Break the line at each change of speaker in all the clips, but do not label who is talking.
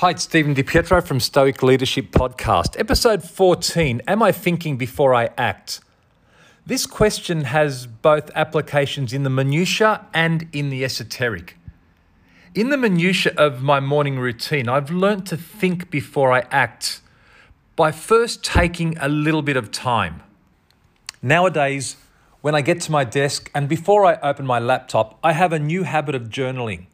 Hi, it's Stephen DiPietro from Stoic Leadership Podcast, episode 14 Am I thinking before I act? This question has both applications in the minutiae and in the esoteric. In the minutiae of my morning routine, I've learnt to think before I act by first taking a little bit of time. Nowadays, when I get to my desk and before I open my laptop, I have a new habit of journaling.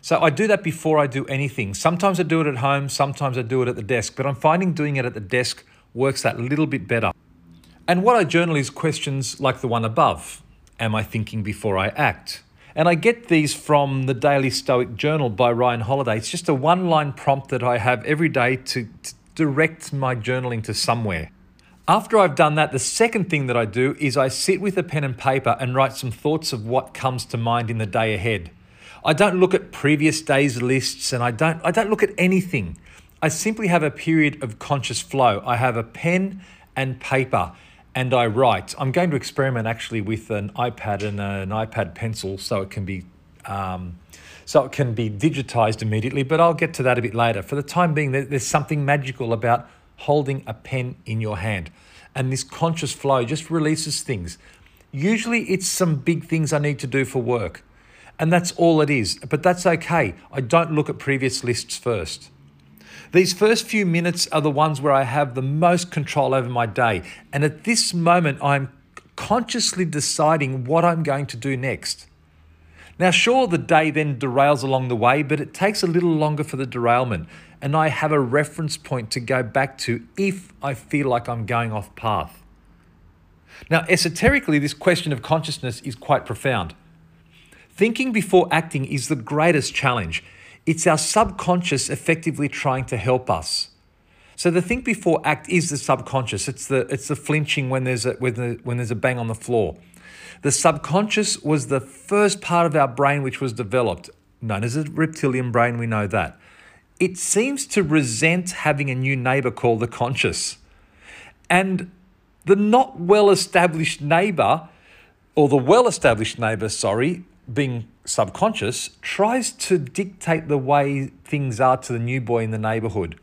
So I do that before I do anything. Sometimes I do it at home, sometimes I do it at the desk, but I'm finding doing it at the desk works that little bit better. And what I journal is questions like the one above Am I thinking before I act? And I get these from the Daily Stoic Journal by Ryan Holiday. It's just a one line prompt that I have every day to, to direct my journaling to somewhere. After I've done that, the second thing that I do is I sit with a pen and paper and write some thoughts of what comes to mind in the day ahead. I don't look at previous days' lists and I don't, I don't look at anything. I simply have a period of conscious flow. I have a pen and paper and I write. I'm going to experiment actually with an iPad and an iPad pencil so it can be um, so it can be digitized immediately, but I'll get to that a bit later. For the time being, there's something magical about holding a pen in your hand. And this conscious flow just releases things. Usually, it's some big things I need to do for work. And that's all it is. But that's okay. I don't look at previous lists first. These first few minutes are the ones where I have the most control over my day. And at this moment, I'm consciously deciding what I'm going to do next. Now, sure, the day then derails along the way, but it takes a little longer for the derailment. And I have a reference point to go back to if I feel like I'm going off path. Now, esoterically, this question of consciousness is quite profound. Thinking before acting is the greatest challenge. It's our subconscious effectively trying to help us. So the think before act is the subconscious. It's the it's the flinching when there's a when, the, when there's a bang on the floor. The subconscious was the first part of our brain which was developed, known as a reptilian brain. We know that. It seems to resent having a new neighbor called the conscious, and the not well established neighbor, or the well established neighbor, sorry, being subconscious, tries to dictate the way things are to the new boy in the neighborhood.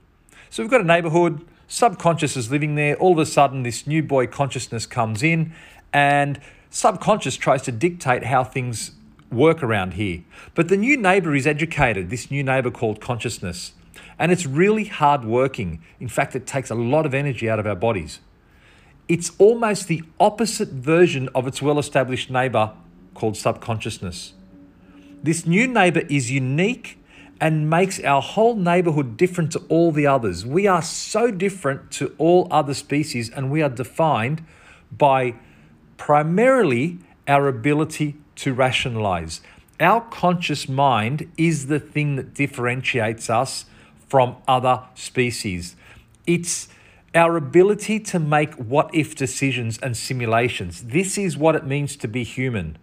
So we've got a neighborhood, subconscious is living there. All of a sudden, this new boy consciousness comes in, and subconscious tries to dictate how things work around here. But the new neighbor is educated, this new neighbor called consciousness. And it's really hard working. In fact, it takes a lot of energy out of our bodies. It's almost the opposite version of its well established neighbor called subconsciousness. This new neighbor is unique and makes our whole neighborhood different to all the others. We are so different to all other species, and we are defined by primarily our ability to rationalize. Our conscious mind is the thing that differentiates us from other species. It's our ability to make what if decisions and simulations. This is what it means to be human.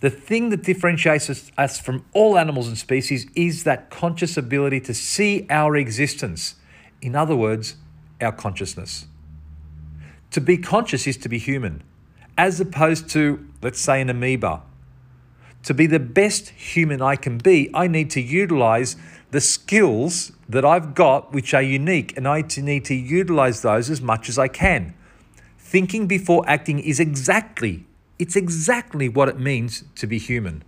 The thing that differentiates us, from all animals and species is that conscious ability to see our existence. In other words, our consciousness. To be conscious is to be human, as opposed to, let's say, an amoeba. To be the best human I can be, I need to utilize the skills that I've got, which are unique, and I need to utilize those as much as I can. Thinking before acting is exactly it's exactly what it means to be human.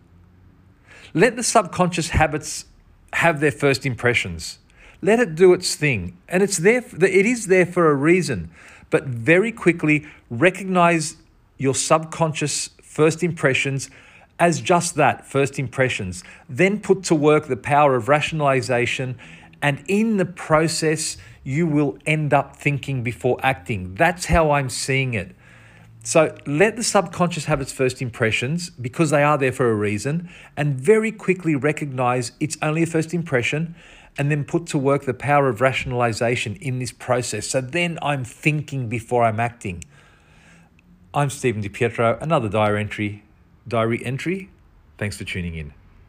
Let the subconscious habits have their first impressions. Let it do its thing. And it's there, it is there for a reason. But very quickly recognize your subconscious first impressions as just that first impressions. Then put to work the power of rationalization. And in the process, you will end up thinking before acting. That's how I'm seeing it. So let the subconscious have its first impressions because they are there for a reason, and very quickly recognize it's only a first impression, and then put to work the power of rationalization in this process. So then I'm thinking before I'm acting. I'm Stephen DiPietro, another diary entry. Diary entry. Thanks for tuning in.